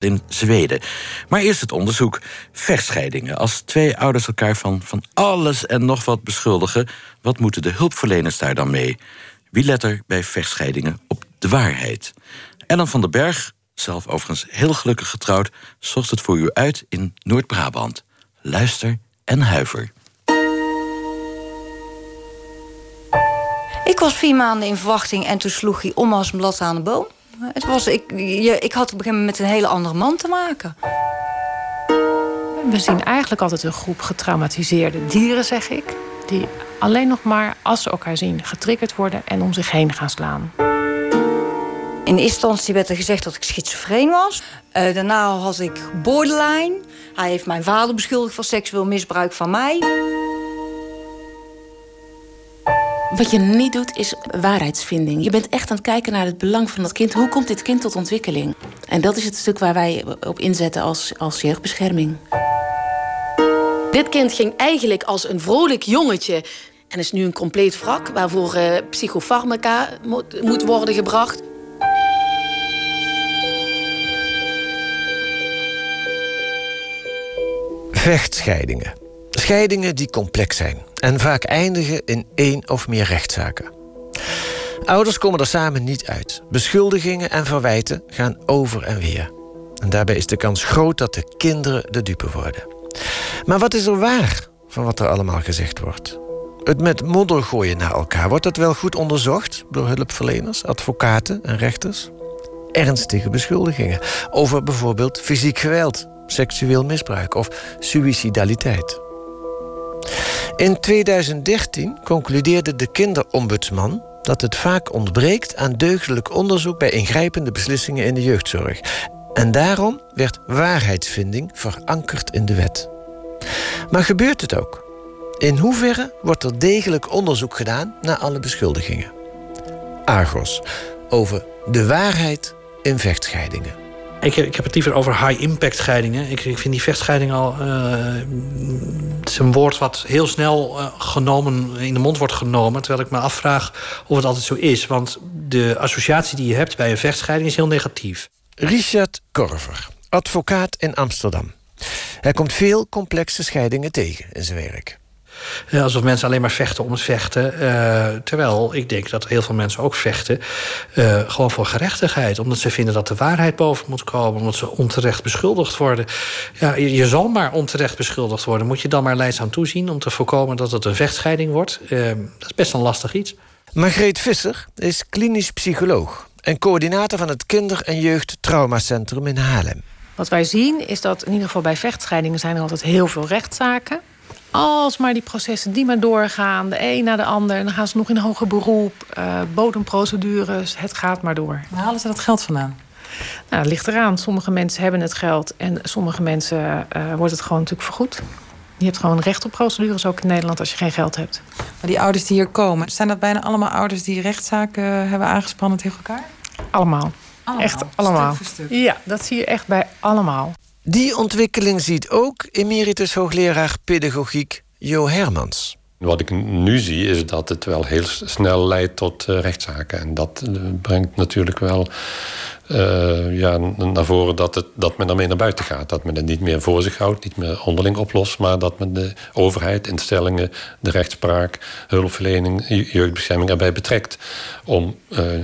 in Zweden. Maar eerst het onderzoek. Vechtscheidingen. Als twee ouders elkaar van, van alles en nog wat beschuldigen... wat moeten de hulpverleners daar dan mee? Wie let er bij vechtscheidingen op de waarheid? Ellen van den Berg, zelf overigens heel gelukkig getrouwd... zocht het voor u uit in Noord-Brabant. Luister en huiver. Ik was vier maanden in verwachting en toen sloeg hij om als een blad aan de boom. Het was, ik, je, ik had op een gegeven moment met een hele andere man te maken. We zien eigenlijk altijd een groep getraumatiseerde dieren, zeg ik. Die alleen nog maar, als ze elkaar zien, getriggerd worden en om zich heen gaan slaan. In eerste instantie werd er gezegd dat ik schizofreen was. Uh, daarna had ik borderline. Hij heeft mijn vader beschuldigd van seksueel misbruik van mij. Wat je niet doet is waarheidsvinding. Je bent echt aan het kijken naar het belang van dat kind. Hoe komt dit kind tot ontwikkeling? En dat is het stuk waar wij op inzetten als, als jeugdbescherming. Dit kind ging eigenlijk als een vrolijk jongetje en is nu een compleet wrak waarvoor uh, psychofarmaca moet, moet worden gebracht. Vechtscheidingen. Scheidingen die complex zijn en vaak eindigen in één of meer rechtszaken. Ouders komen er samen niet uit. Beschuldigingen en verwijten gaan over en weer. En daarbij is de kans groot dat de kinderen de dupe worden. Maar wat is er waar van wat er allemaal gezegd wordt? Het met modder gooien naar elkaar, wordt dat wel goed onderzocht door hulpverleners, advocaten en rechters? Ernstige beschuldigingen over bijvoorbeeld fysiek geweld, seksueel misbruik of suïcidaliteit. In 2013 concludeerde de kinderombudsman dat het vaak ontbreekt aan deugdelijk onderzoek bij ingrijpende beslissingen in de jeugdzorg. En daarom werd waarheidsvinding verankerd in de wet. Maar gebeurt het ook? In hoeverre wordt er degelijk onderzoek gedaan naar alle beschuldigingen? Argos over de waarheid in vechtscheidingen. Ik, ik heb het liever over high-impact scheidingen. Ik, ik, vind die vechtscheiding al. Uh, het is een woord wat heel snel uh, genomen, in de mond wordt genomen. Terwijl ik me afvraag of het altijd zo is. Want de associatie die je hebt bij een vechtscheiding is heel negatief. Richard Korver, advocaat in Amsterdam. Hij komt veel complexe scheidingen tegen in zijn werk. Eh, alsof mensen alleen maar vechten om het vechten. Uh, terwijl ik denk dat heel veel mensen ook vechten. Uh, gewoon voor gerechtigheid. Omdat ze vinden dat de waarheid boven moet komen. Omdat ze onterecht beschuldigd worden. Ja, je, je zal maar onterecht beschuldigd worden. Moet je dan maar leidzaam toezien om te voorkomen dat het een vechtscheiding wordt. dat is best een lastig iets. Margreet Visser is klinisch psycholoog en coördinator van het Kinder- en Jeugdtraumacentrum in Haarlem. Wat wij zien is dat in ieder geval bij vechtscheidingen zijn er altijd heel veel rechtszaken. Als maar die processen die maar doorgaan, de een na de ander... en dan gaan ze nog in hoger beroep, uh, bodemprocedures, het gaat maar door. Waar halen ze dat geld vandaan? Nou, het ligt eraan. Sommige mensen hebben het geld en sommige mensen uh, wordt het gewoon natuurlijk vergoed. Je hebt gewoon recht op procedures ook in Nederland als je geen geld hebt. Maar die ouders die hier komen, zijn dat bijna allemaal ouders die rechtszaken hebben aangespannen tegen elkaar? Allemaal. allemaal. Echt allemaal. Stuk voor stuk. Ja, dat zie je echt bij allemaal. Die ontwikkeling ziet ook emeritus hoogleraar pedagogiek Jo Hermans. Wat ik nu zie is dat het wel heel snel leidt tot uh, rechtszaken. En dat uh, brengt natuurlijk wel uh, ja, naar voren dat, het, dat men ermee naar buiten gaat. Dat men het niet meer voor zich houdt, niet meer onderling oplost... maar dat men de overheid, instellingen, de rechtspraak... hulpverlening, jeugdbescherming erbij betrekt... om,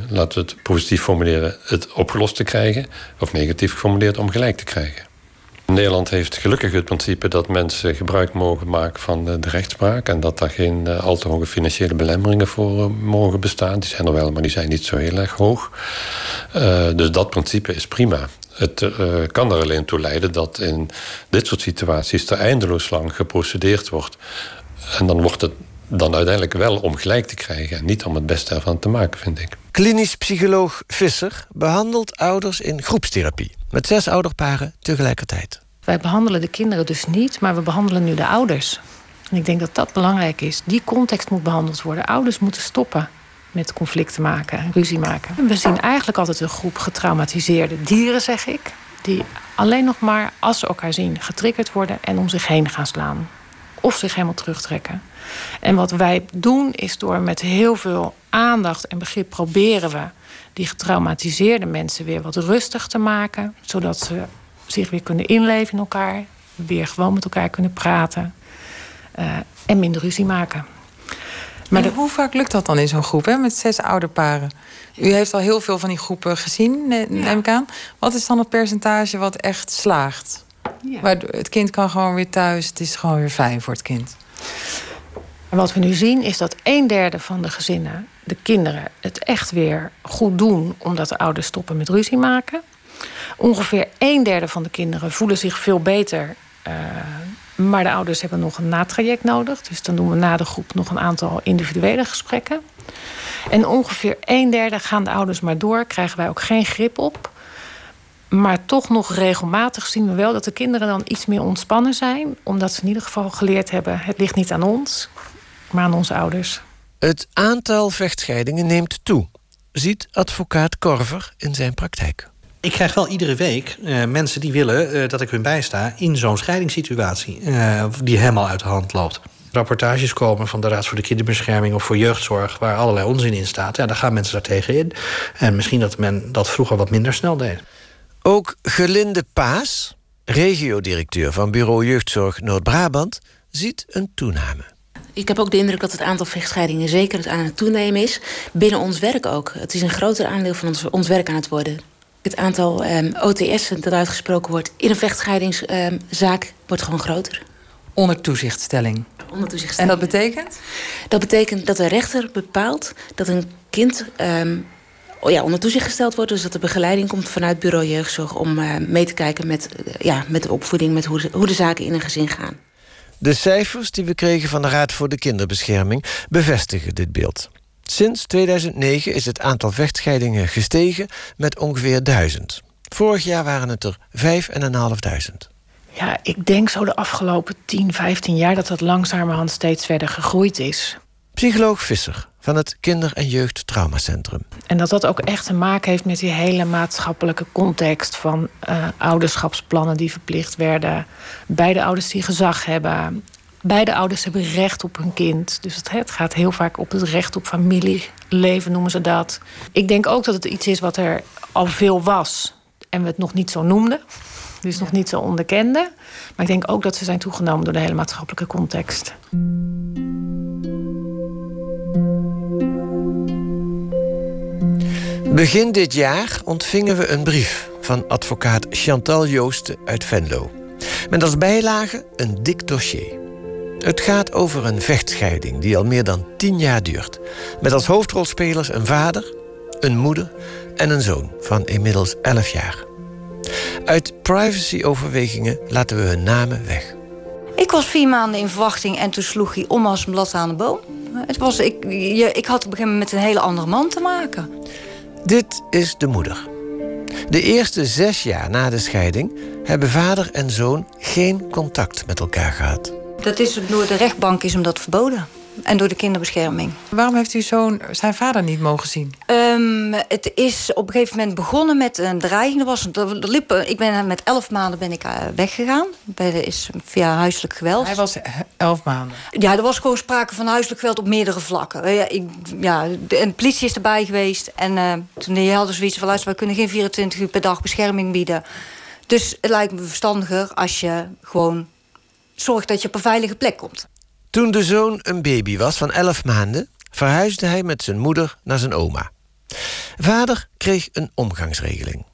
laten we het positief formuleren, het opgelost te krijgen... of negatief geformuleerd om gelijk te krijgen. Nederland heeft gelukkig het principe dat mensen gebruik mogen maken van de rechtspraak. En dat daar geen al te hoge financiële belemmeringen voor mogen bestaan. Die zijn er wel, maar die zijn niet zo heel erg hoog. Dus dat principe is prima. Het kan er alleen toe leiden dat in dit soort situaties er eindeloos lang geprocedeerd wordt. En dan wordt het dan uiteindelijk wel om gelijk te krijgen en niet om het beste ervan te maken, vind ik. Klinisch psycholoog Visser behandelt ouders in groepstherapie met zes ouderparen tegelijkertijd. Wij behandelen de kinderen dus niet, maar we behandelen nu de ouders. En ik denk dat dat belangrijk is. Die context moet behandeld worden. Ouders moeten stoppen met conflicten maken en ruzie maken. En we zien eigenlijk altijd een groep getraumatiseerde dieren, zeg ik. Die alleen nog maar, als ze elkaar zien, getriggerd worden en om zich heen gaan slaan. Of zich helemaal terugtrekken. En wat wij doen is door met heel veel aandacht en begrip proberen we die getraumatiseerde mensen weer wat rustig te maken. Zodat ze zich weer kunnen inleven in elkaar. Weer gewoon met elkaar kunnen praten. Uh, en minder ruzie maken. Maar de... hoe vaak lukt dat dan in zo'n groep, hè, met zes ouderparen? U heeft al heel veel van die groepen gezien, neem ik aan. Wat is dan het percentage wat echt slaagt? Ja. Waar het kind kan gewoon weer thuis, het is gewoon weer fijn voor het kind. En wat we nu zien is dat een derde van de gezinnen, de kinderen, het echt weer goed doen omdat de ouders stoppen met ruzie maken. Ongeveer een derde van de kinderen voelen zich veel beter. Uh, maar de ouders hebben nog een natraject nodig. Dus dan doen we na de groep nog een aantal individuele gesprekken. En ongeveer een derde gaan de ouders maar door, krijgen wij ook geen grip op. Maar toch nog regelmatig zien we wel dat de kinderen dan iets meer ontspannen zijn. Omdat ze in ieder geval geleerd hebben: het ligt niet aan ons, maar aan onze ouders. Het aantal vechtscheidingen neemt toe, ziet advocaat Korver in zijn praktijk. Ik krijg wel iedere week uh, mensen die willen uh, dat ik hun bijsta in zo'n scheidingssituatie uh, die helemaal uit de hand loopt. Rapportages komen van de Raad voor de Kinderbescherming of voor Jeugdzorg, waar allerlei onzin in staat. Ja, daar gaan mensen daar tegen in. En misschien dat men dat vroeger wat minder snel deed. Ook Gelinde Paas, regiodirecteur van Bureau Jeugdzorg Noord-Brabant, ziet een toename. Ik heb ook de indruk dat het aantal vechtscheidingen zeker aan het toenemen is. Binnen ons werk ook. Het is een groter aandeel van ons, ons werk aan het worden. Het aantal um, ehm, OTS dat uitgesproken wordt in een vechtscheidingszaak um, wordt gewoon groter. Onder toezichtstelling. Onder toezichtstelling. En dat betekent? Dat betekent dat de rechter bepaalt dat een kind um, ja, onder toezicht gesteld wordt. Dus dat er begeleiding komt vanuit bureau jeugdzorg om uh, mee te kijken met, uh, ja, met de opvoeding, met hoe de, hoe de zaken in een gezin gaan. De cijfers die we kregen van de Raad voor de Kinderbescherming bevestigen dit beeld. Sinds 2009 is het aantal vechtscheidingen gestegen met ongeveer 1000. Vorig jaar waren het er 5.500. Ja, ik denk zo de afgelopen 10, 15 jaar dat dat langzamerhand steeds verder gegroeid is. Psycholoog Visser van het Kinder- en Jeugdtraumacentrum. En dat dat ook echt te maken heeft met die hele maatschappelijke context van uh, ouderschapsplannen die verplicht werden, beide ouders die gezag hebben, Beide ouders hebben recht op hun kind. Dus het, gaat heel vaak op het recht op familieleven, noemen ze dat. Ik denk ook dat het iets is wat er al veel was en we het nog niet zo noemden. Dus nog niet zo onderkenden. Maar ik denk ook dat ze zijn toegenomen door de hele maatschappelijke context. Begin dit jaar ontvingen we een brief van advocaat Chantal Joosten uit Venlo. Met als bijlage een dik dossier. Het gaat over een vechtscheiding die al meer dan tien jaar duurt. Met als hoofdrolspelers een vader, een moeder en een zoon van inmiddels 11 jaar. Uit privacyoverwegingen laten we hun namen weg. Ik was vier maanden in verwachting en toen sloeg hij om als een blad aan de boom. Het was, ik, je, ik had op een gegeven moment met een hele andere man te maken. Dit is de moeder. De eerste zes jaar na de scheiding hebben vader en zoon geen contact met elkaar gehad. Dat is door de rechtbank is hem dat verboden. En door de kinderbescherming. Waarom heeft u zo'n zijn vader niet mogen zien? Um, het is op een gegeven moment begonnen met een dreiging. Er was, er liep, ik ben met elf maanden ben ik eh, weggegaan. Bij de, is via huiselijk geweld. Hij was elf maanden? Ja, er was gewoon sprake van huiselijk geweld op meerdere vlakken. Ja, ik, ja, de, en de politie is erbij geweest. En uh, toen hadden zoiets van... luister, we kunnen geen 24 uur per dag bescherming bieden. Dus het lijkt me verstandiger als je gewoon zorg dat je op een veilige plek komt. Toen de zoon een baby was van 11 maanden, verhuisde hij met zijn moeder naar zijn oma. Vader kreeg een omgangsregeling.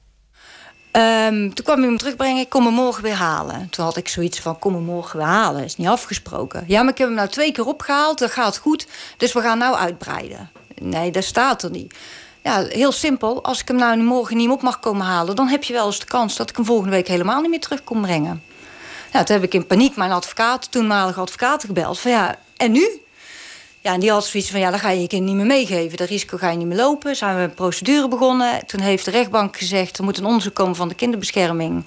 Um, toen kwam hij hem terugbrengen, ik kom hem morgen weer halen. Toen had ik zoiets van, kom hem morgen weer halen. Is niet afgesproken. Ja, maar ik heb hem nou twee keer opgehaald, dat gaat goed. Dus we gaan nou uitbreiden. Nee, dat staat er niet. Ja, heel simpel. Als ik hem nou morgen niet op mag komen halen... dan heb je wel eens de kans dat ik hem volgende week helemaal niet meer terug kom brengen. Ja, toen heb ik in paniek mijn advocaat, toenmalige advocaat gebeld. Van ja, en nu? Ja, en die had zoiets van, ja, dan ga je je kind niet meer meegeven. Dat risico ga je niet meer lopen. Zijn we een procedure begonnen. Toen heeft de rechtbank gezegd, er moet een onderzoek komen van de kinderbescherming.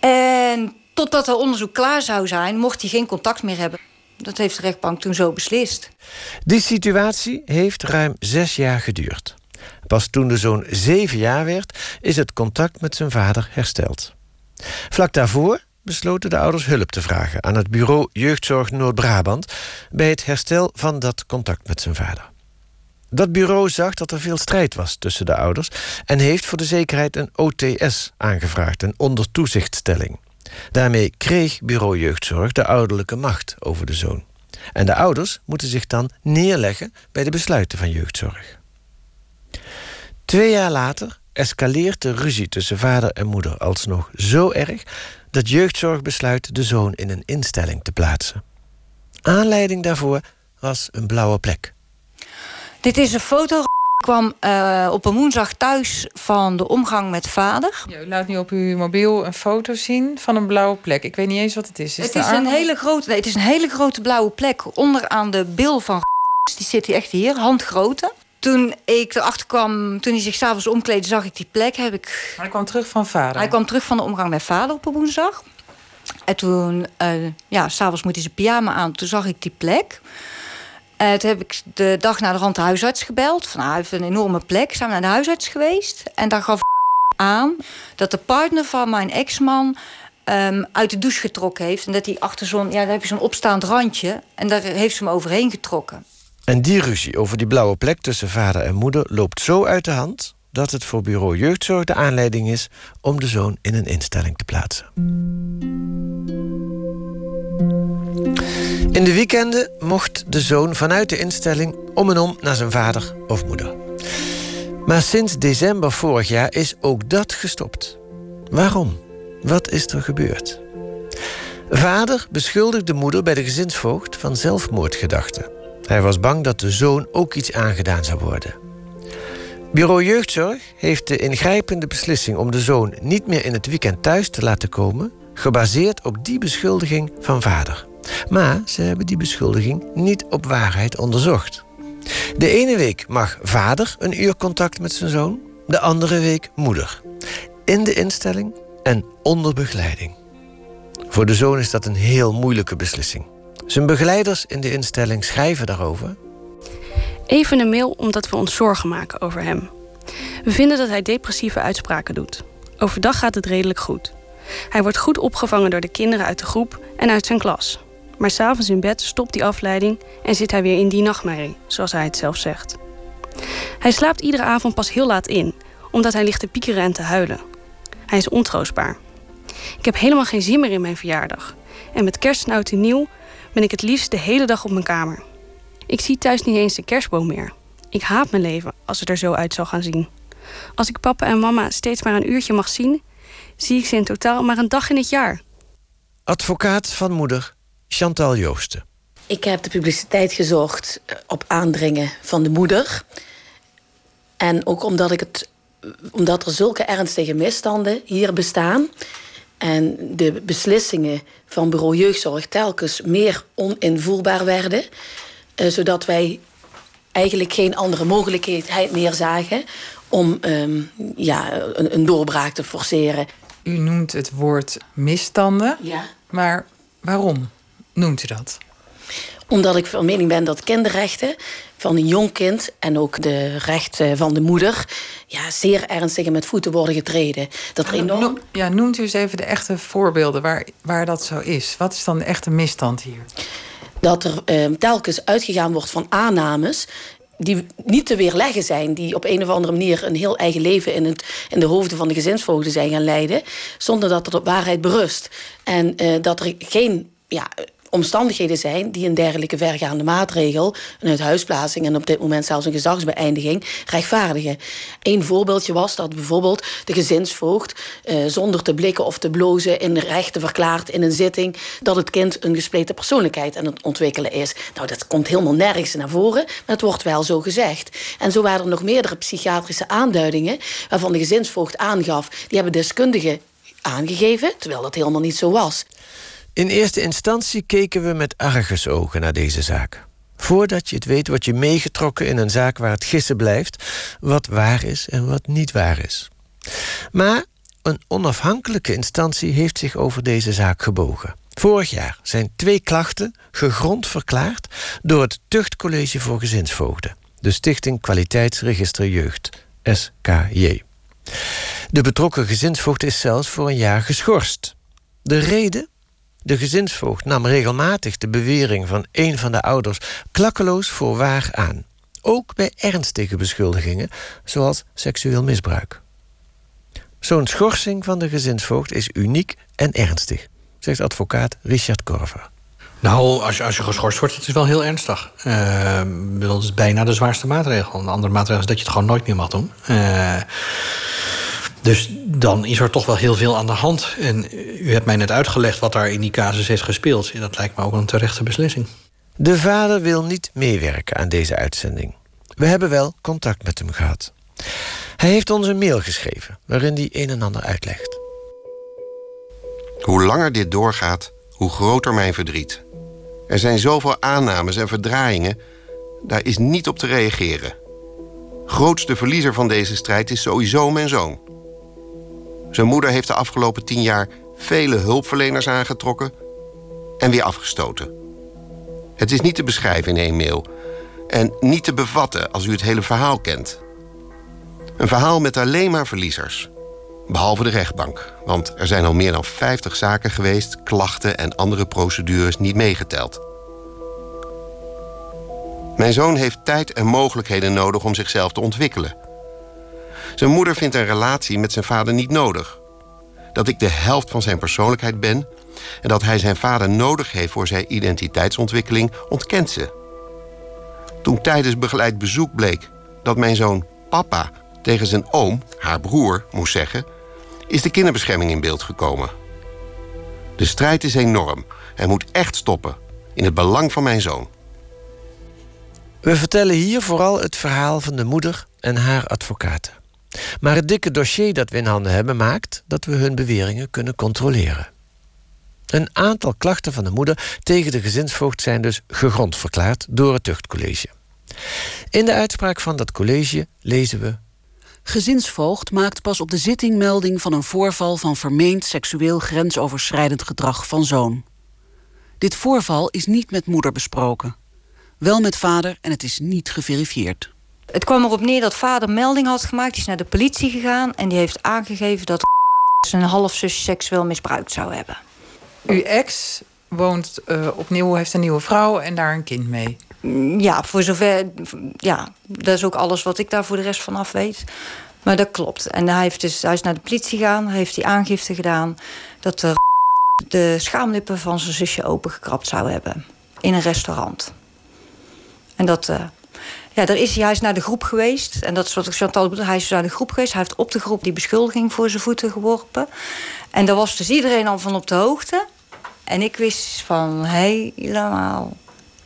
En totdat er onderzoek klaar zou zijn, mocht hij geen contact meer hebben. Dat heeft de rechtbank toen zo beslist. Die situatie heeft ruim zes jaar geduurd. Pas toen de zoon zeven jaar werd, is het contact met zijn vader hersteld. Vlak daarvoor besloten de ouders hulp te vragen aan het bureau Jeugdzorg Noord-Brabant bij het herstel van dat contact met zijn vader. Dat bureau zag dat er veel strijd was tussen de ouders en heeft voor de zekerheid een OTS aangevraagd, een ondertoezichtstelling. Daarmee kreeg Bureau Jeugdzorg de ouderlijke macht over de zoon. En de ouders moeten zich dan neerleggen bij de besluiten van jeugdzorg. Twee jaar later escaleert de ruzie tussen vader en moeder alsnog zo erg dat jeugdzorg besluit de zoon in een instelling te plaatsen. Aanleiding daarvoor was een blauwe plek. Dit is een foto. Ik kwam uh, op een woensdag thuis van de omgang met vader. Ja, u laat nu op uw mobiel een foto zien van een blauwe plek. Ik weet niet eens wat het is. is het, is een hele grote, nee, het is een hele grote blauwe plek onderaan de bil van. Die zit hier echt hier, handgrote. Toen ik erachter kwam, toen hij zich s'avonds omkleedde, zag ik die plek. Heb ik... Hij kwam terug van vader? Hij kwam terug van de omgang met vader op een woensdag. En toen, uh, ja, s'avonds moet hij zijn pyjama aan. Toen zag ik die plek. Uh, toen heb ik de dag na de rand de huisarts gebeld. Van, nou, hij heeft een enorme plek. Zijn we naar de huisarts geweest. En daar gaf aan dat de partner van mijn ex-man... Um, uit de douche getrokken heeft. En dat hij achter zo'n... Ja, daar heb je zo'n opstaand randje. En daar heeft ze hem overheen getrokken. En die ruzie over die blauwe plek tussen vader en moeder... loopt zo uit de hand dat het voor bureau jeugdzorg de aanleiding is... om de zoon in een instelling te plaatsen. In de weekenden mocht de zoon vanuit de instelling om en om naar zijn vader of moeder. Maar sinds december vorig jaar is ook dat gestopt. Waarom? Wat is er gebeurd? Vader beschuldigt de moeder bij de gezinsvoogd van zelfmoordgedachten. Hij was bang dat de zoon ook iets aangedaan zou worden. Bureau Jeugdzorg heeft de ingrijpende beslissing om de zoon niet meer in het weekend thuis te laten komen, gebaseerd op die beschuldiging van vader. Maar ze hebben die beschuldiging niet op waarheid onderzocht. De ene week mag vader een uur contact met zijn zoon, de andere week moeder. In de instelling en onder begeleiding. Voor de zoon is dat een heel moeilijke beslissing. Zijn begeleiders in de instelling schrijven daarover. Even een mail omdat we ons zorgen maken over hem. We vinden dat hij depressieve uitspraken doet. Overdag gaat het redelijk goed. Hij wordt goed opgevangen door de kinderen uit de groep en uit zijn klas. Maar s'avonds in bed stopt die afleiding en zit hij weer in die nachtmerrie, zoals hij het zelf zegt. Hij slaapt iedere avond pas heel laat in, omdat hij ligt te piekeren en te huilen. Hij is ontroostbaar. Ik heb helemaal geen zin meer in mijn verjaardag. En met kerst en oud en nieuw ben ik het liefst de hele dag op mijn kamer. Ik zie thuis niet eens de kerstboom meer. Ik haat mijn leven als het er zo uit zal gaan zien. Als ik papa en mama steeds maar een uurtje mag zien, zie ik ze in totaal maar een dag in het jaar. Advocaat van moeder Chantal Joosten. Ik heb de publiciteit gezocht eh, op aandringen van de moeder. En ook omdat, ik het, omdat er zulke ernstige misstanden hier bestaan. En de beslissingen van bureau jeugdzorg telkens meer oninvoelbaar werden. Eh, zodat wij eigenlijk geen andere mogelijkheid meer zagen om um, ja, een, een, doorbraak te forceren. U noemt het woord misstanden. Ja. Maar waarom? noemt u dat? Omdat ik van mening ben dat kinderrechten van een jong kind en ook de rechten van de moeder ja, zeer ernstig met voeten worden getreden. Dat enorm... Ja, noemt u eens even de echte voorbeelden waar, waar dat zo is. Wat is dan de echte misstand hier? Dat er eh, telkens uitgegaan wordt van aannames die niet te weerleggen zijn, die op een of andere manier een heel eigen leven in, het, in de hoofden van de gezinsvoogden zijn gaan leiden, zonder dat het op waarheid berust. En uh, dat er geen ja, omstandigheden zijn die een dergelijke vergaande maatregel, een uithuisplaatsing en op dit moment zelfs een gezagsbeëindiging, rechtvaardigen. Een voorbeeldje was dat bijvoorbeeld de gezinsvoogd eh, zonder te blikken of te blozen in rechten verklaart in een zitting dat het kind een gespleten persoonlijkheid aan het ontwikkelen is. Nou, dat komt helemaal nergens naar voren, maar het wordt wel zo gezegd. En zo waren er nog meerdere psychiatrische aanduidingen waarvan de gezinsvoogd aangaf, die hebben deskundigen aangegeven, terwijl dat helemaal niet zo was. In eerste instantie keken we met argusogen naar deze zaak. Voordat je het weet, word je meegetrokken in een zaak waar het gissen blijft, wat waar is en wat niet waar is. Maar een onafhankelijke instantie heeft zich over deze zaak gebogen. Vorig jaar zijn twee klachten gegrond verklaard door het Tuchtcollege voor Gezinsvoogden, de Stichting Kwaliteitsregister Jeugd, SKJ. De betrokken gezinsvoogd is zelfs voor een jaar geschorst. De reden? De gezinsvoogd nam regelmatig de bewering van een van de ouders klakkeloos voor waar aan. ook bij ernstige beschuldigingen, zoals seksueel misbruik. Zo'n schorsing van de gezinsvoogd is uniek en ernstig, zegt advocaat Richard Korver. Nou, als je, als je geschorst wordt, het is wel heel ernstig. Uh, dat is bijna de zwaarste maatregel. Een andere maatregel is dat je het gewoon nooit meer mag doen. Uh, dus dan is er toch wel heel veel aan de hand. En u hebt mij net uitgelegd wat daar in die casus heeft gespeeld. En dat lijkt me ook een terechte beslissing. De vader wil niet meewerken aan deze uitzending. We hebben wel contact met hem gehad. Hij heeft ons een mail geschreven waarin hij een en ander uitlegt. Hoe langer dit doorgaat, hoe groter mijn verdriet. Er zijn zoveel aannames en verdraaiingen, daar is niet op te reageren. Grootste verliezer van deze strijd is sowieso mijn zoon. Zijn moeder heeft de afgelopen tien jaar vele hulpverleners aangetrokken en weer afgestoten. Het is niet te beschrijven in één mail en niet te bevatten als u het hele verhaal kent. Een verhaal met alleen maar verliezers. Behalve de rechtbank, want er zijn al meer dan 50 zaken geweest, klachten en andere procedures niet meegeteld. Mijn zoon heeft tijd en mogelijkheden nodig om zichzelf te ontwikkelen. Zijn moeder vindt een relatie met zijn vader niet nodig. Dat ik de helft van zijn persoonlijkheid ben en dat hij zijn vader nodig heeft voor zijn identiteitsontwikkeling, ontkent ze. Toen tijdens begeleid bezoek bleek dat mijn zoon papa tegen zijn oom, haar broer, moest zeggen, is de kinderbescherming in beeld gekomen. De strijd is enorm en moet echt stoppen in het belang van mijn zoon. We vertellen hier vooral het verhaal van de moeder en haar advocaten. Maar het dikke dossier dat we in handen hebben maakt dat we hun beweringen kunnen controleren. Een aantal klachten van de moeder tegen de gezinsvoogd zijn dus gegrond verklaard door het tuchtcollege. In de uitspraak van dat college lezen we. Gezinsvoogd maakt pas op de zitting melding van een voorval van vermeend seksueel grensoverschrijdend gedrag van zoon. Dit voorval is niet met moeder besproken. Wel met vader en het is niet geverifieerd. Het kwam erop neer dat vader melding had gemaakt. Die is naar de politie gegaan en die heeft aangegeven dat zijn halfzus seksueel misbruikt zou hebben. Uw ex woont uh, opnieuw, heeft een nieuwe vrouw en daar een kind mee. Ja, voor zover. Ja, dat is ook alles wat ik daar voor de rest van af weet. Maar dat klopt. En hij, heeft dus, hij is naar de politie gegaan, heeft hij aangifte gedaan dat er de schaamlippen van zijn zusje opengekrapt zou hebben. In een restaurant. En dat. Uh, ja, daar is hij, is naar de groep geweest. En dat is wat Chantal bedoel. Hij is naar de groep geweest. Hij heeft op de groep die beschuldiging voor zijn voeten geworpen. En daar was dus iedereen al van op de hoogte. En ik wist van helemaal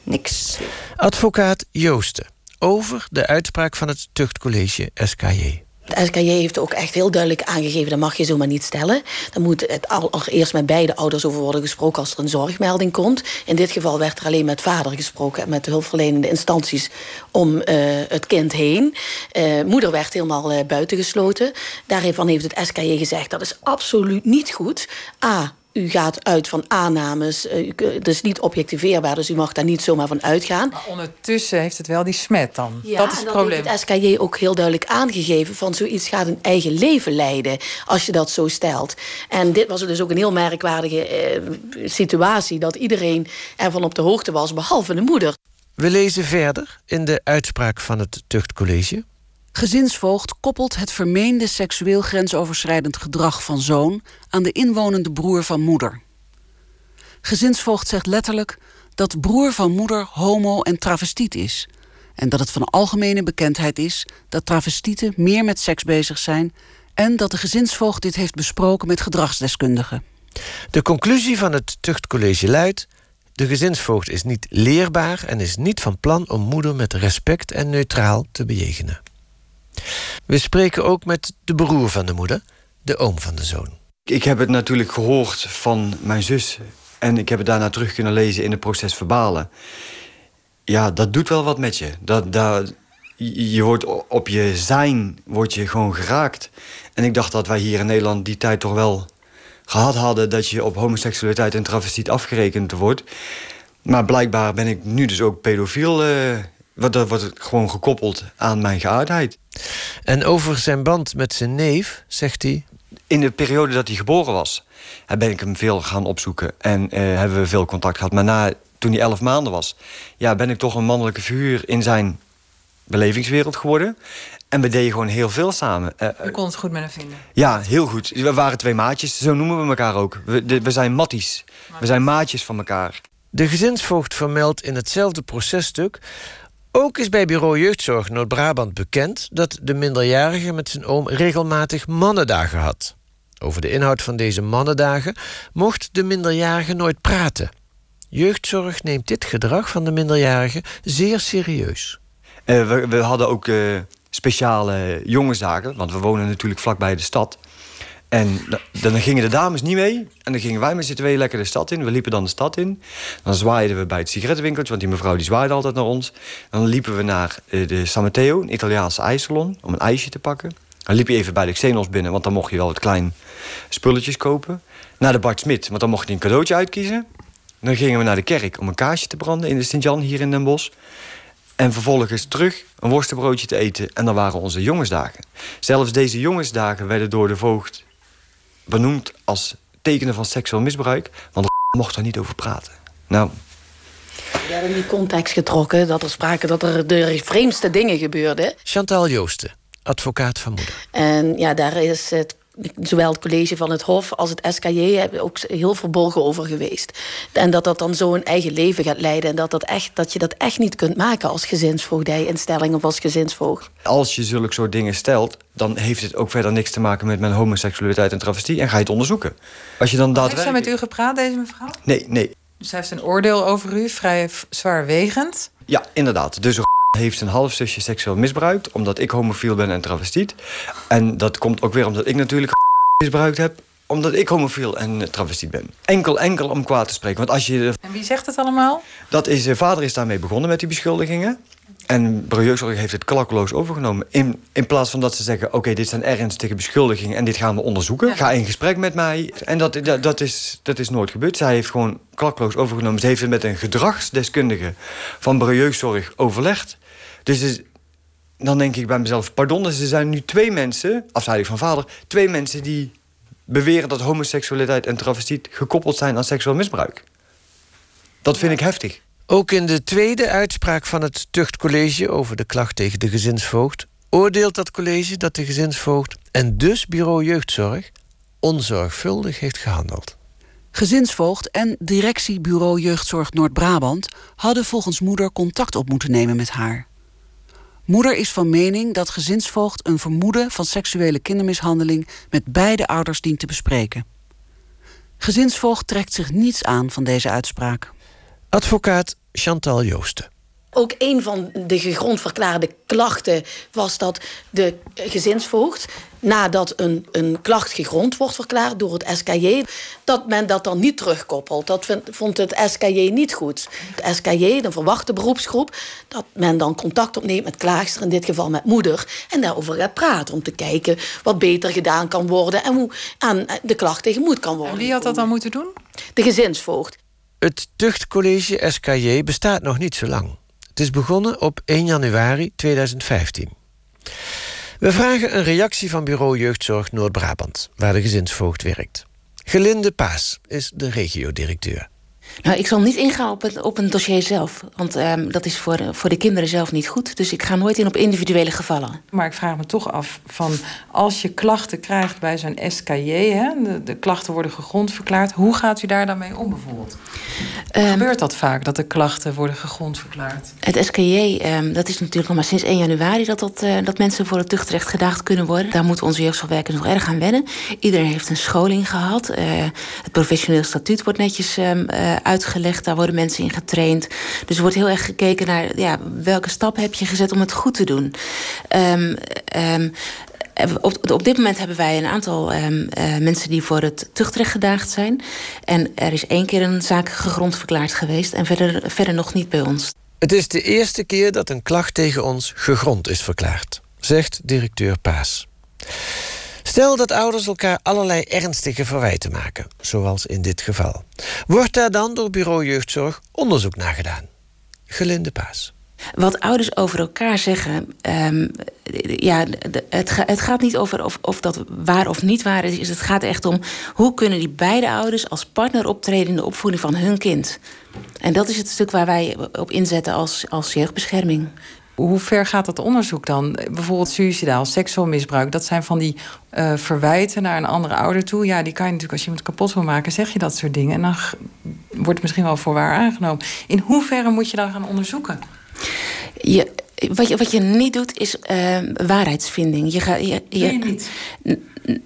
niks. Advocaat Joosten over de uitspraak van het tuchtcollege SKJ. Het SKJ heeft ook echt heel duidelijk aangegeven... dat mag je zomaar niet stellen. Dan moet het allereerst met beide ouders over worden gesproken... als er een zorgmelding komt. In dit geval werd er alleen met vader gesproken... en met de hulpverlenende instanties om uh, het kind heen. Uh, moeder werd helemaal uh, buitengesloten. Daarvan heeft het SKJ gezegd... dat is absoluut niet goed. A, u gaat uit van aannames. Het is niet objectiveerbaar, dus u mag daar niet zomaar van uitgaan. Maar ondertussen heeft het wel die smet dan. Ja, dat is het probleem. heeft het SKJ ook heel duidelijk aangegeven... van zoiets gaat een eigen leven leiden als je dat zo stelt. En dit was dus ook een heel merkwaardige eh, situatie... dat iedereen ervan op de hoogte was, behalve de moeder. We lezen verder in de uitspraak van het tuchtcollege. Gezinsvoogd koppelt het vermeende seksueel grensoverschrijdend gedrag van zoon aan de inwonende broer van moeder. Gezinsvoogd zegt letterlijk dat broer van moeder homo en travestiet is en dat het van algemene bekendheid is dat travestieten meer met seks bezig zijn en dat de gezinsvoogd dit heeft besproken met gedragsdeskundigen. De conclusie van het tuchtcollege luidt: de gezinsvoogd is niet leerbaar en is niet van plan om moeder met respect en neutraal te bejegenen. We spreken ook met de broer van de moeder, de oom van de zoon. Ik heb het natuurlijk gehoord van mijn zus. En ik heb het daarna terug kunnen lezen in het proces verbalen. Ja, dat doet wel wat met je. Dat, dat, je wordt op je zijn wordt je gewoon geraakt. En ik dacht dat wij hier in Nederland die tijd toch wel gehad hadden... dat je op homoseksualiteit en travestiet afgerekend wordt. Maar blijkbaar ben ik nu dus ook pedofiel... Uh, dat wordt gewoon gekoppeld aan mijn geaardheid. En over zijn band met zijn neef zegt hij... In de periode dat hij geboren was, ben ik hem veel gaan opzoeken. En uh, hebben we veel contact gehad. Maar na, toen hij elf maanden was... Ja, ben ik toch een mannelijke figuur in zijn belevingswereld geworden. En we deden gewoon heel veel samen. Uh, U kon het goed met hem vinden? Ja, heel goed. We waren twee maatjes, zo noemen we elkaar ook. We, de, we zijn matties. We zijn maatjes van elkaar. De gezinsvoogd vermeldt in hetzelfde processtuk... Ook is bij bureau jeugdzorg Noord-Brabant bekend... dat de minderjarige met zijn oom regelmatig mannendagen had. Over de inhoud van deze mannendagen mocht de minderjarige nooit praten. Jeugdzorg neemt dit gedrag van de minderjarige zeer serieus. Uh, we, we, hadden ook uh, speciale jongensdagen, want we wonen natuurlijk vlakbij de stad. En dan gingen de dames niet mee. En dan gingen wij met z'n tweeën lekker de stad in. We liepen dan de stad in. Dan zwaaiden we bij het sigarettenwinkeltje, want die mevrouw die zwaaide altijd naar ons. Dan liepen we naar eh, de San Matteo, een Italiaanse ijssalon, om een ijsje te pakken. Dan liep je even bij de Xenos binnen, want dan mocht je wel wat klein spulletjes kopen. Naar de Bart Smit, want dan mocht je een cadeautje uitkiezen. Dan gingen we naar de kerk om een kaarsje te branden in de Sint-Jan hier in Den Bosch. En vervolgens terug een worstenbroodje te eten. En dan waren onze jongensdagen. Zelfs deze jongensdagen werden door de voogd benoemd als tekenen van seksueel misbruik. Want er mocht daar niet over praten. Nou. We hebben in die context getrokken dat er sprake dat er de vreemdste dingen gebeurden. Chantal Joosten, advocaat van moeder. En ja, daar is het zowel het college van het Hof als het SKJ hebben ook heel verbolgen over geweest. En dat dat dan zo een eigen leven gaat leiden. En dat, dat, echt, dat je dat echt niet kunt maken als gezinsvoogdijinstelling of als gezinsvoogd. Als je zulke soort dingen stelt, dan heeft het ook verder niks te maken met mijn homoseksualiteit en travestie. En ga je het onderzoeken. Als je dan daadwerkelijk... Heeft zij met u gepraat, deze mevrouw? Nee, nee. Dus heeft een oordeel over u, vrij zwaarwegend? Ja, inderdaad. Dus heeft een half zusje seksueel misbruikt... omdat ik homofiel ben en travestiet. En dat komt ook weer omdat ik natuurlijk misbruikt heb omdat ik homofiel en travestiet ben. Enkel, enkel om kwaad te spreken. Want als je... En wie zegt het allemaal? Dat is, de vader is daarmee begonnen met die beschuldigingen. En Jeugdzorg heeft het klakkeloos overgenomen. In, in plaats van dat ze zeggen: Oké, dit zijn ernstige beschuldigingen en dit gaan we onderzoeken. Ga in gesprek met mij. En dat, dat, dat, is, dat is nooit gebeurd. Zij heeft gewoon klakkeloos overgenomen. Ze heeft het met een gedragsdeskundige van Jeugdzorg overlegd. Dus dan denk ik bij mezelf: Pardon, dus er zijn nu twee mensen, afzijdig van vader, twee mensen die beweren dat homoseksualiteit en travestiet gekoppeld zijn aan seksueel misbruik. Dat vind ik heftig. Ook in de tweede uitspraak van het Tuchtcollege over de klacht tegen de gezinsvoogd oordeelt dat college dat de gezinsvoogd en dus bureau jeugdzorg onzorgvuldig heeft gehandeld. Gezinsvoogd en directiebureau jeugdzorg Noord-Brabant hadden volgens moeder contact op moeten nemen met haar. Moeder is van mening dat gezinsvoogd een vermoeden van seksuele kindermishandeling met beide ouders dient te bespreken. Gezinsvoogd trekt zich niets aan van deze uitspraak. Advocaat Chantal Joosten. Ook een van de gegrondverklaarde klachten was dat de gezinsvoogd, nadat een, een klacht gegrond wordt verklaard door het SKJ, dat men dat dan niet terugkoppelt. Dat vond het SKJ niet goed. Het SKJ, de verwachte beroepsgroep, dat men dan contact opneemt met klaagster, in dit geval met moeder, en daarover gaat praten om te kijken wat beter gedaan kan worden en hoe aan de klacht tegemoet kan worden. En wie had dat dan moeten doen? De gezinsvoogd. Het Tuchtcollege SKJ bestaat nog niet zo lang. Het is begonnen op 1 januari 2015. We vragen een reactie van Bureau Jeugdzorg Noord-Brabant, waar de gezinsvoogd werkt. Gelinde Paas is de regiodirecteur. Nou, ik zal niet ingaan op, het, op een dossier zelf. Want um, dat is voor, voor de kinderen zelf niet goed. Dus ik ga nooit in op individuele gevallen. Maar ik vraag me toch af van als je klachten krijgt bij zo'n SKJ, hè, de, de, klachten worden gegrond verklaard, hoe gaat u daar dan mee om bijvoorbeeld? Um, Gebeurt dat vaak dat de klachten worden gegrond verklaard? Het SKJ, um, ehm, dat is natuurlijk nog maar sinds 1 januari dat, dat, uh, dat mensen voor het tuchtrecht gedaagd kunnen worden. Daar moeten onze jeugdzorgwerkers nog erg aan wennen. Iedereen heeft een scholing gehad. Uh, het professioneel statuut wordt netjes uh, uitgelegd. Daar worden mensen in getraind. Dus er wordt heel erg gekeken naar ja, welke stap heb je gezet om het goed te doen. Um, um, op, dit moment hebben wij een aantal um, uh, mensen die voor het tuchtrecht gedaagd zijn. En er is één keer een zaak gegrond verklaard geweest en verder, verder nog niet bij ons. Het is de eerste keer dat een klacht tegen ons gegrond is verklaard, zegt directeur Paas. Stel dat ouders elkaar allerlei ernstige verwijten maken, zoals in dit geval. Wordt daar dan door Bureau Jeugdzorg onderzoek naar gedaan? Gelinde Paas. Wat ouders over elkaar zeggen, um, ja, het, het, gaat niet over of, of, dat waar of niet waar is. Het gaat echt om hoe kunnen die beide ouders als partner optreden in de opvoeding van hun kind. En dat is het stuk waar wij op inzetten als, als jeugdbescherming. Hoe ver gaat dat onderzoek dan? Bijvoorbeeld suicidaal, seksueel misbruik. Dat zijn van die uh, verwijten naar een andere ouder toe. Ja, die kan je natuurlijk als je iemand kapot wil maken, zeg je dat soort dingen. En dan wordt het misschien wel voor waar aangenomen. In hoeverre moet je dan gaan onderzoeken? Wat, je, wat je niet doet, is uh, waarheidsvinding. Je, ga, je, je, je niet?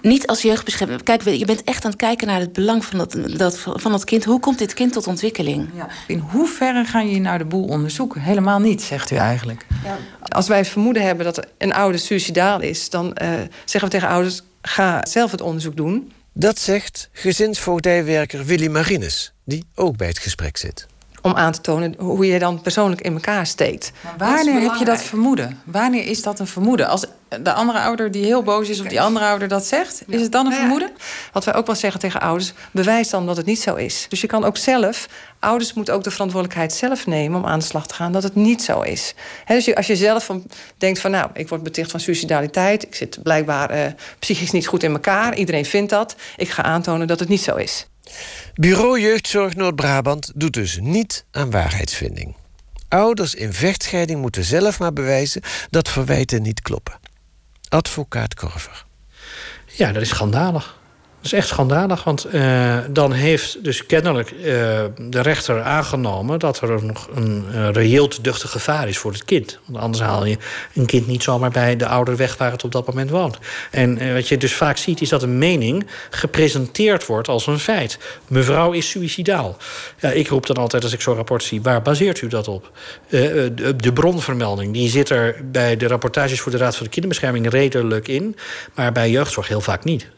niet als jeugdbeschermer. Kijk, je bent echt aan het kijken naar het belang van dat, dat, van dat kind. Hoe komt dit kind tot ontwikkeling? Ja. In hoeverre ga je nou de boel onderzoeken? Helemaal niet, zegt u eigenlijk. Ja. Als wij het vermoeden hebben dat een ouder suicidaal is... dan uh, zeggen we tegen ouders, ga zelf het onderzoek doen. Dat zegt gezinsvoogdijwerker Willy Marines... die ook bij het gesprek zit om aan te tonen hoe je dan persoonlijk in elkaar steekt. Maar wanneer heb je dat vermoeden? Wanneer is dat een vermoeden? Als de andere ouder die heel boos is op die andere ouder dat zegt, is het dan een vermoeden? Wat wij ook wel zeggen tegen ouders, bewijs dan dat het niet zo is. Dus je kan ook zelf, ouders moeten ook de verantwoordelijkheid zelf nemen om aan de slag te gaan dat het niet zo is. dus als je zelf van, denkt van nou, ik word beticht van suicidaliteit, ik zit blijkbaar uh, psychisch niet goed in elkaar, iedereen vindt dat, ik ga aantonen dat het niet zo is. Bureau Jeugdzorg Noord-Brabant doet dus niet aan waarheidsvinding. Ouders in vechtscheiding moeten zelf maar bewijzen dat verwijten niet kloppen. Advocaat Korver. Ja, dat is schandalig. Dat is echt schandalig, want uh, dan heeft dus kennelijk uh, de rechter aangenomen dat er nog een uh, reëel te duchtig gevaar is voor het kind. Want anders haal je een kind niet zomaar bij de ouder weg waar het op dat moment woont. En wat je dus vaak ziet is dat een mening gepresenteerd wordt als een feit. Mevrouw is suicidaal. Ja, ik roep dan altijd als ik zo'n rapport zie, waar baseert u dat op? De, de, bronvermelding die zit er bij de rapportages voor de Raad voor de Kinderbescherming redelijk in, maar bij jeugdzorg heel vaak niet.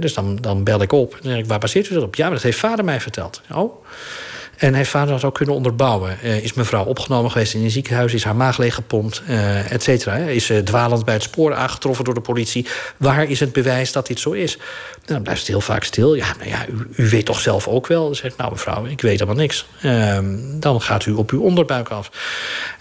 dus dan dan, bel ik op. En ik, waar baseert u dat op? Ja, maar dat heeft vader mij verteld. Oh. En heeft vader dat ook kunnen onderbouwen? Uh, is mevrouw opgenomen geweest in een ziekenhuis? Is haar maag leeggepompt? Uh, et cetera. Is ze dwalend bij het spoor aangetroffen door de politie? Waar is het bewijs dat dit zo is? Dan blijft het heel vaak stil. Ja, nou ja, u, u weet toch zelf ook wel? Dan zegt nou mevrouw, ik weet helemaal niks. Ehm, dan gaat u op uw onderbuik af.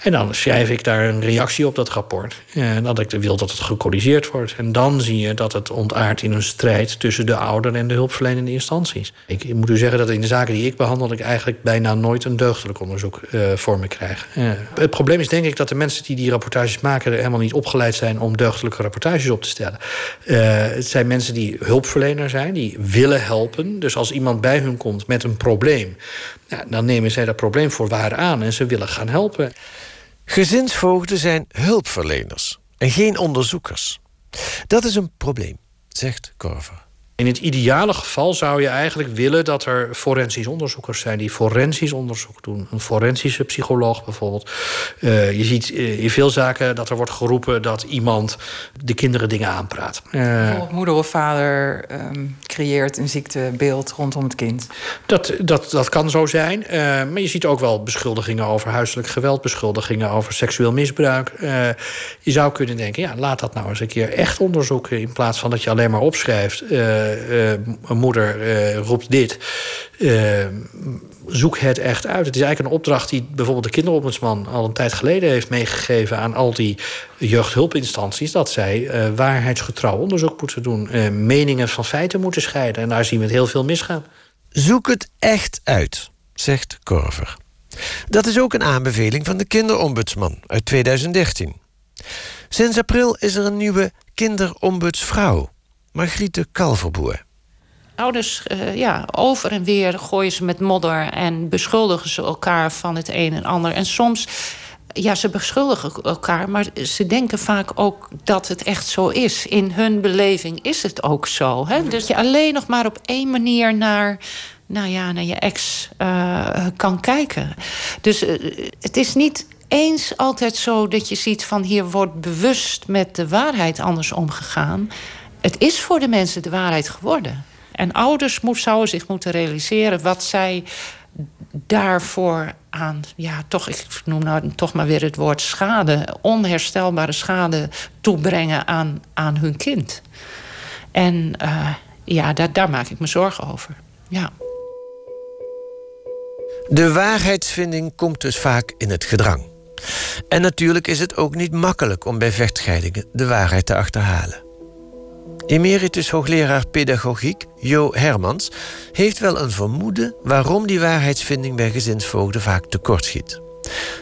En dan schrijf ik daar een reactie op dat rapport. En dat ik wil dat het gecorrigeerd wordt. En dan zie je dat het ontaart in een strijd... tussen de ouder en de hulpverlenende instanties. Ik moet u zeggen dat in de zaken die ik behandel... ik eigenlijk bijna nooit een deugdelijk onderzoek uh, voor me krijg. Uh, het probleem is denk ik dat de mensen die die rapportages maken... helemaal niet opgeleid zijn om deugdelijke rapportages op te stellen. Het zijn mensen die zijn, die willen helpen. Dus als iemand bij hun komt met een probleem, dan nemen zij dat probleem voor waar aan en ze willen gaan helpen. Gezinsvoogden zijn hulpverleners en geen onderzoekers. Dat is een probleem, zegt Korver. In het ideale geval zou je eigenlijk willen dat er forensisch onderzoekers zijn die forensisch onderzoek doen. Een forensische psycholoog bijvoorbeeld. Uh, je ziet in veel zaken dat er wordt geroepen dat iemand de kinderen dingen aanpraat. Uh, bijvoorbeeld moeder of vader um, creëert een ziektebeeld rondom het kind. Dat, dat, dat kan zo zijn. Uh, maar je ziet ook wel beschuldigingen over huiselijk geweld, beschuldigingen over seksueel misbruik. je zou kunnen denken, ja, laat dat nou eens een keer echt onderzoeken. In plaats van dat je alleen maar opschrijft moeder uh, roept dit. Zoek het echt uit. Het is eigenlijk een opdracht die bijvoorbeeld de kinderombudsman al een tijd geleden heeft meegegeven aan al die jeugdhulpinstanties. Dat zij waarheidsgetrouw onderzoek moeten doen, meningen van feiten moeten scheiden. En daar zien we het heel veel misgaan. Zoek het echt uit, zegt Korver. Dat is ook een aanbeveling van de kinderombudsman uit 2013. Sinds april is er een nieuwe kinderombudsvrouw. Margriete Kalverboer. Ouders, uh, ja, over en weer gooien ze met modder en beschuldigen ze elkaar van het een en ander. En soms, ja, ze beschuldigen elkaar, maar ze denken vaak ook dat het echt zo is. In hun beleving is het ook zo. Hè? Dus je alleen nog maar op één manier naar nou ja, naar je ex uh, kan kijken. Dus uh, het is niet eens altijd zo dat je ziet van hier wordt bewust met de waarheid anders omgegaan het is voor de mensen de waarheid geworden. En ouders moet, zouden zich moeten realiseren wat zij daarvoor aan, ja, toch, ik noem nou toch maar weer het woord schade, onherstelbare schade toebrengen aan, aan hun kind. En uh, ja, daar, daar maak ik me zorgen over. Ja. De waarheidsvinding komt dus vaak in het gedrang. En natuurlijk is het ook niet makkelijk om bij vechtscheidingen de waarheid te achterhalen. Emeritus hoogleraar pedagogiek Jo Hermans heeft wel een vermoeden waarom die waarheidsvinding bij gezinsvoogden vaak tekortschiet.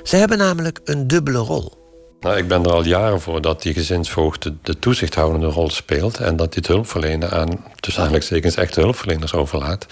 Ze hebben namelijk een dubbele rol. Nou, ik ben er al jaren voor dat die gezinsvoogd de, de toezichthoudende rol speelt. En dat die het hulpverlenen aan, tussen aanhalingstekens, echte hulpverleners overlaat.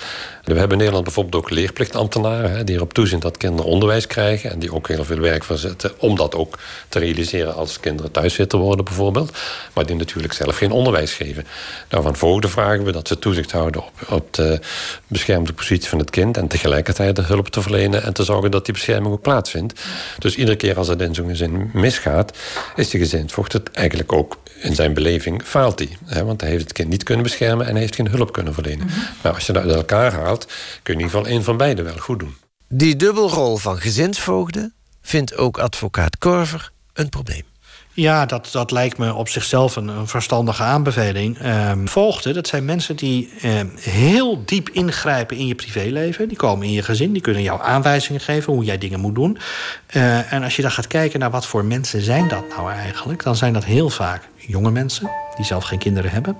We hebben in Nederland bijvoorbeeld ook leerplichtambtenaren... Hè, die erop toezien dat kinderen onderwijs krijgen... en die ook heel veel werk verzetten om dat ook te realiseren... als kinderen thuiszitter worden bijvoorbeeld. Maar die natuurlijk zelf geen onderwijs geven. Nou, van voogden vragen we dat ze toezicht houden... op, op de beschermde positie van het kind... en tegelijkertijd de hulp te verlenen... en te zorgen dat die bescherming ook plaatsvindt. Dus iedere keer als het in zo'n gezin misgaat... is de gezinsvoogd het eigenlijk ook in zijn beleving faalt hij. Hè, want hij heeft het kind niet kunnen beschermen... en hij heeft geen hulp kunnen verlenen. Maar als je dat uit elkaar haalt kun je in ieder geval één van beide wel goed doen. Die dubbelrol van gezinsvoogden vindt ook advocaat Korver een probleem. Ja, dat, dat lijkt me op zichzelf een, een verstandige aanbeveling. Um, voogden, dat zijn mensen die um, heel diep ingrijpen in je privéleven. Die komen in je gezin, die kunnen jou aanwijzingen geven hoe jij dingen moet doen. Uh, en als je dan gaat kijken naar wat voor mensen zijn dat nou eigenlijk, dan zijn dat heel vaak jonge mensen die zelf geen kinderen hebben.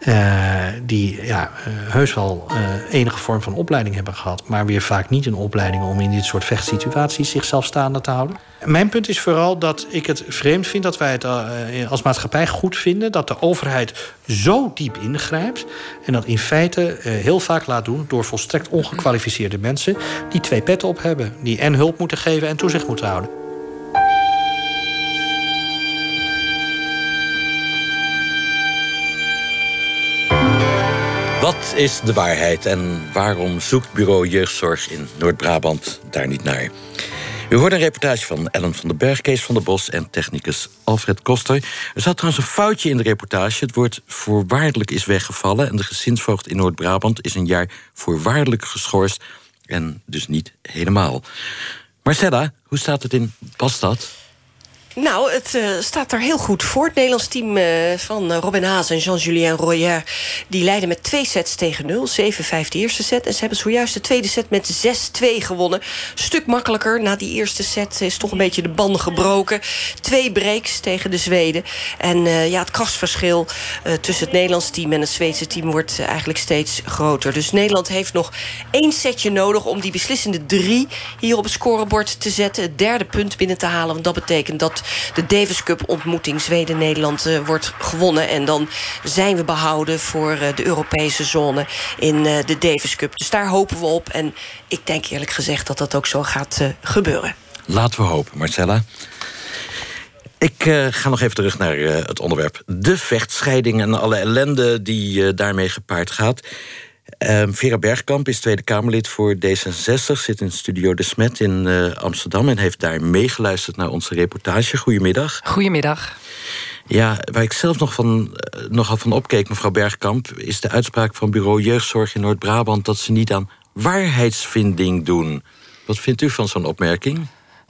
Uh, die ja, uh, heus wel uh, enige vorm van opleiding hebben gehad, maar weer vaak niet een opleiding om in dit soort vechtsituaties zichzelf staande te houden. Mijn punt is vooral dat ik het vreemd vind dat wij het als maatschappij goed vinden dat de overheid zo diep ingrijpt en dat in feite heel vaak laat doen door volstrekt ongekwalificeerde mensen die twee petten op hebben, die en hulp moeten geven en toezicht moeten houden. Wat is de waarheid en waarom zoekt bureau jeugdzorg in Noord-Brabant daar niet naar? U hoort een reportage van Ellen van den Berg, Kees van der Bos en technicus Alfred Koster. Er zat trouwens een foutje in de reportage. Het woord voorwaardelijk is weggevallen en de gezinsvoogd in Noord-Brabant is een jaar voorwaardelijk geschorst en dus niet helemaal. Marcella, hoe staat het in Bastad? Nou, het uh, staat er heel goed voor. Het Nederlands team uh, van uh, Robin Haas en Jean-Julien Royer... die leiden met twee sets tegen nul. 7-5 de eerste set. En ze hebben zojuist de tweede set met 6-2 gewonnen. Stuk makkelijker. Na die eerste set is toch een beetje de band gebroken. Twee breaks tegen de Zweden. En ja, het krachtsverschil tussen het Nederlands team en het Zweedse team... wordt eigenlijk steeds groter. Dus Nederland heeft nog één setje nodig... om die beslissende drie hier op het scorebord te zetten. Het derde punt binnen te halen. Want dat betekent dat de Davis Cup ontmoeting Zweden-Nederland uh, wordt gewonnen. En dan zijn we behouden voor uh, de Europese zone in uh, de Davis Cup. Dus daar hopen we op. En ik denk eerlijk gezegd dat dat ook zo gaat gebeuren. Laten we hopen, Marcella. Ik ga nog even terug naar het onderwerp. De vechtscheiding en alle ellende die daarmee gepaard gaat. Uh, Vera Bergkamp is Tweede Kamerlid voor D66, zit in Studio De Smet in uh, Amsterdam en heeft daar meegeluisterd naar onze reportage. Goedemiddag. Goedemiddag. Ja, waar ik zelf nog van, uh, nogal van opkeek, mevrouw Bergkamp, is de uitspraak van Bureau Jeugdzorg in Noord-Brabant dat ze niet aan waarheidsvinding doen. Wat vindt u van zo'n opmerking?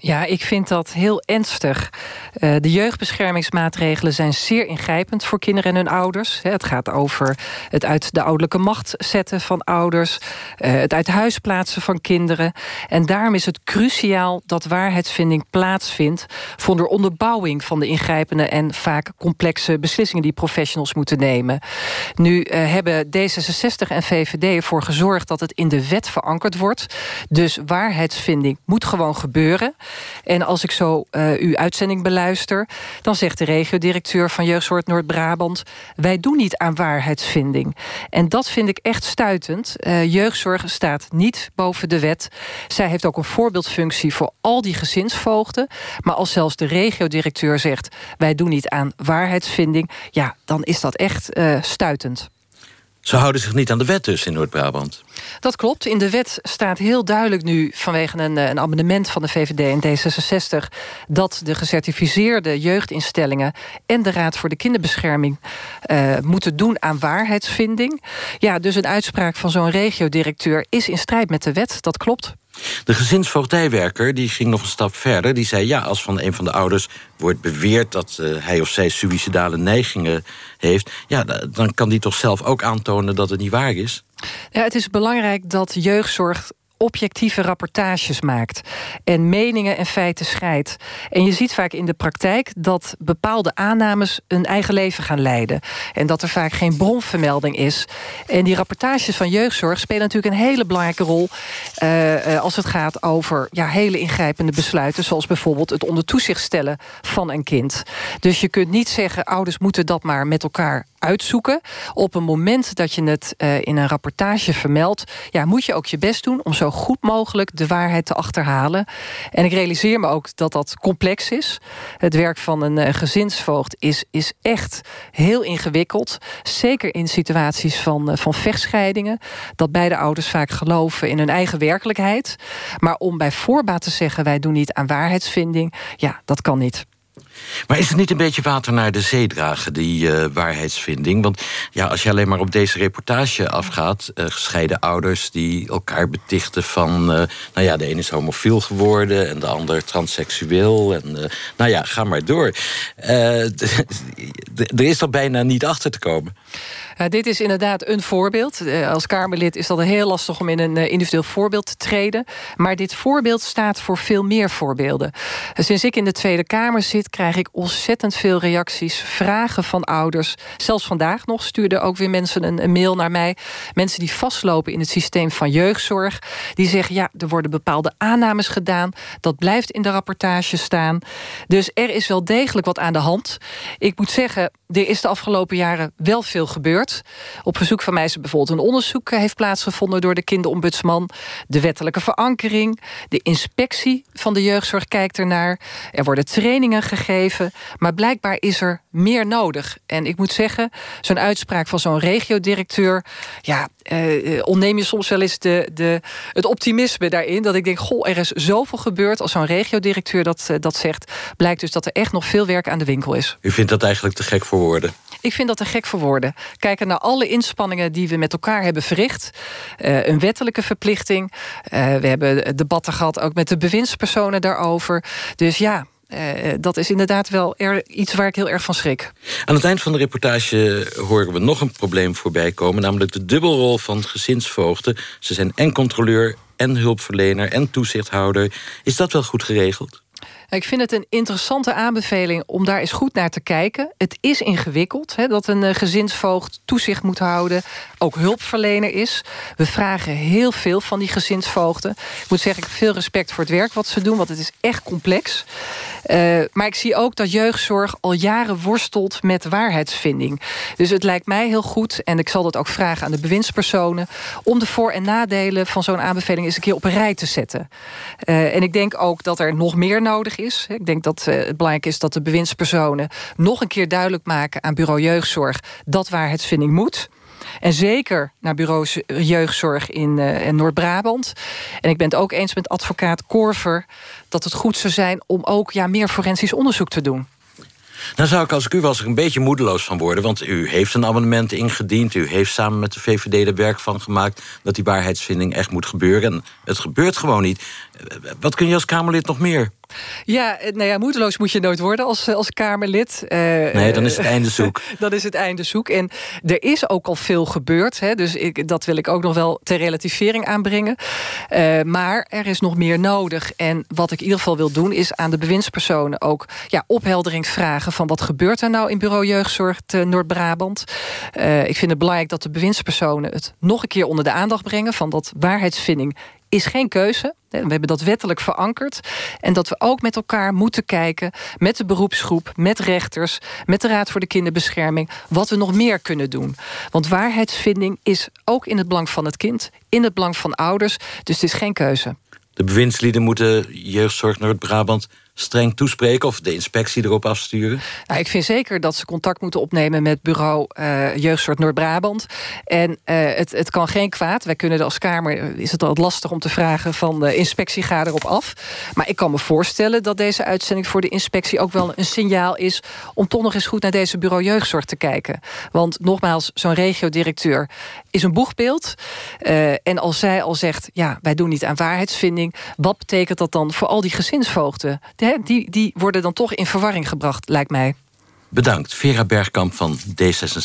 Ja, ik vind dat heel ernstig. Uh, de jeugdbeschermingsmaatregelen zijn zeer ingrijpend voor kinderen en hun ouders. Het gaat over het uit de ouderlijke macht zetten van ouders, uh, het uit huis plaatsen van kinderen. En daarom is het cruciaal dat waarheidsvinding plaatsvindt voor de onderbouwing van de ingrijpende en vaak complexe beslissingen die professionals moeten nemen. Nu uh, hebben D66 en VVD ervoor gezorgd dat het in de wet verankerd wordt. Dus waarheidsvinding moet gewoon gebeuren. En als ik zo uh, uw uitzending beluister... dan zegt de regiodirecteur van Jeugdzorg Noord-Brabant... wij doen niet aan waarheidsvinding. En dat vind ik echt stuitend. Uh, jeugdzorg staat niet boven de wet. Zij heeft ook een voorbeeldfunctie voor al die gezinsvoogden. Maar als zelfs de regiodirecteur zegt... wij doen niet aan waarheidsvinding... ja, dan is dat echt uh, stuitend. Ze houden zich niet aan de wet dus in Noord-Brabant. Dat klopt. In de wet staat heel duidelijk nu vanwege een, een amendement van de VVD en D66 dat de gecertificeerde jeugdinstellingen en de Raad voor de Kinderbescherming uh, moeten doen aan waarheidsvinding. Ja, dus een uitspraak van zo'n regiodirecteur is in strijd met de wet. Dat klopt. De gezinsvoogdijwerker die ging nog een stap verder. Die zei, ja, als van een van de ouders wordt beweerd... dat uh, hij of zij suïcidale neigingen heeft... ja, dan kan die toch zelf ook aantonen dat het niet waar is? Ja, het is belangrijk dat jeugdzorg objectieve rapportages maakt en meningen en feiten scheidt. En je ziet vaak in de praktijk dat bepaalde aannames een eigen leven gaan leiden en dat er vaak geen bronvermelding is. En die rapportages van jeugdzorg spelen natuurlijk een hele belangrijke rol uh, uh, als het gaat over ja, hele ingrijpende besluiten, zoals bijvoorbeeld het onder toezicht stellen van een kind. Dus je kunt niet zeggen ouders moeten dat maar met elkaar uitzoeken. Op een moment dat je het uh, in een rapportage vermeldt, ja, moet je ook je best doen om zo goed mogelijk de waarheid te achterhalen. En ik realiseer me ook dat dat complex is. Het werk van een uh, gezinsvoogd is, is echt heel ingewikkeld. Zeker in situaties van, uh, van vechtscheidingen. Dat beide ouders vaak geloven in hun eigen werkelijkheid. Maar om bij voorbaat te zeggen: wij doen niet aan waarheidsvinding, ja, dat kan niet. Maar is het niet een beetje water naar de zee dragen, die uh, waarheidsvinding? Want ja, als je alleen maar op deze reportage afgaat... Uh, gescheiden ouders die elkaar betichten van... Uh, nou ja, de een is homofiel geworden en de ander transseksueel. En nou ja, ga maar door. er is er bijna niet achter te komen. Uh, dit is inderdaad een voorbeeld. Uh, als Kamerlid is dat heel lastig om in een uh, individueel voorbeeld te treden. Maar dit voorbeeld staat voor veel meer voorbeelden. sinds ik in de Tweede Kamer zit, krijg ik ontzettend veel reacties, vragen van ouders. Zelfs vandaag nog stuurden ook weer mensen een, een mail naar mij. Mensen die vastlopen in het systeem van jeugdzorg. Die zeggen, ja, er worden bepaalde aannames gedaan. Dat blijft in de rapportage staan. Dus er is wel degelijk wat aan de hand. Ik moet zeggen, er is de afgelopen jaren wel veel gebeurd. Op verzoek van mij is er bijvoorbeeld een onderzoek eh, heeft plaatsgevonden door de kinderombudsman. De wettelijke verankering, de inspectie van de jeugdzorg kijkt ernaar. Er worden trainingen gegeven, maar blijkbaar is er meer nodig. En ik moet zeggen, zo'n uitspraak van zo'n regiodirecteur, ja, eh, ontneem je soms wel eens de, de, het optimisme daarin. Dat ik denk, goh, er is zoveel gebeurd als zo'n regiodirecteur dat, uh, dat zegt. Blijkt dus dat er echt nog veel werk aan de winkel is. U vindt dat eigenlijk te gek voor woorden? Ik vind dat te gek voor woorden. Kijken naar alle inspanningen die we met elkaar hebben verricht. Uh, een wettelijke verplichting. Uh, we hebben debatten gehad ook met de bewindspersonen daarover. Dus ja, uh, dat is inderdaad wel er, iets waar ik heel erg van schrik. Aan het eind van de reportage horen we nog een probleem voorbij komen... namelijk de dubbelrol van gezinsvoogden. Ze zijn en controleur en hulpverlener en toezichthouder. Is dat wel goed geregeld? Ik vind het een interessante aanbeveling om daar eens goed naar te kijken. Het is ingewikkeld hè, dat een uh, gezinsvoogd toezicht moet houden, ook hulpverlener is. We vragen heel veel van die gezinsvoogden. Ik moet zeggen, ik heb veel respect voor het werk wat ze doen, want het is echt complex. Uh, maar ik zie ook dat jeugdzorg al jaren worstelt met waarheidsvinding. Dus het lijkt mij heel goed, en ik zal dat ook vragen aan de bewindspersonen, om de voor- en nadelen van zo'n aanbeveling eens een keer op een rij te zetten. Uh, en ik denk ook dat er nog meer nodig is. Ik denk dat uh, het belangrijk is dat de bewindspersonen nog een keer duidelijk maken aan bureau jeugdzorg dat waarheidsvinding moet. En zeker naar bureaus jeugdzorg in, uh, in Noord-Brabant. En ik ben het ook eens met advocaat Korver... dat het goed zou zijn om ook ja, meer forensisch onderzoek te doen. Nou zou ik als ik u was er een beetje moedeloos van worden... want u heeft een amendement ingediend... u heeft samen met de VVD er werk van gemaakt... dat die waarheidsvinding echt moet gebeuren. En het gebeurt gewoon niet. Wat kun je als Kamerlid nog meer? Ja, nou ja, moedeloos moet je nooit worden als, als Kamerlid. Uh, nee, dan is het einde zoek. dan is het einde zoek. En er is ook al veel gebeurd. Hè, dus ik, dat wil ik ook nog wel ter relativering aanbrengen. Uh, maar er is nog meer nodig. En wat ik in ieder geval wil doen... is aan de bewindspersonen ook ja, opheldering vragen... van wat gebeurt er nou in Bureau Jeugdzorg Noord-Brabant. Ik vind het belangrijk dat de bewindspersonen... het nog een keer onder de aandacht brengen... van dat waarheidsvinding is geen keuze. We hebben dat wettelijk verankerd. En dat we ook met elkaar moeten kijken... met de beroepsgroep, met rechters... met de Raad voor de Kinderbescherming... wat we nog meer kunnen doen. Want waarheidsvinding is ook in het belang van het kind... in het belang van ouders, dus het is geen keuze. De bewindslieden moeten jeugdzorg Noord-Brabant streng toespreken of de inspectie erop afsturen? Nou, ik vind zeker dat ze contact moeten opnemen met bureau uh, Jeugdzorg Noord-Brabant. En uh, het, het kan geen kwaad. Wij kunnen als Kamer, is het al lastig om te vragen van de inspectie ga erop af. Maar ik kan me voorstellen dat deze uitzending voor de inspectie ook wel een signaal is om toch nog eens goed naar deze bureau Jeugdzorg te kijken. Want nogmaals, zo'n regiodirecteur is een boegbeeld. En als zij al zegt, ja, wij doen niet aan waarheidsvinding, wat betekent dat dan voor al die gezinsvoogden? Die, die worden dan toch in verwarring gebracht, lijkt mij. Bedankt, Vera Bergkamp van D66.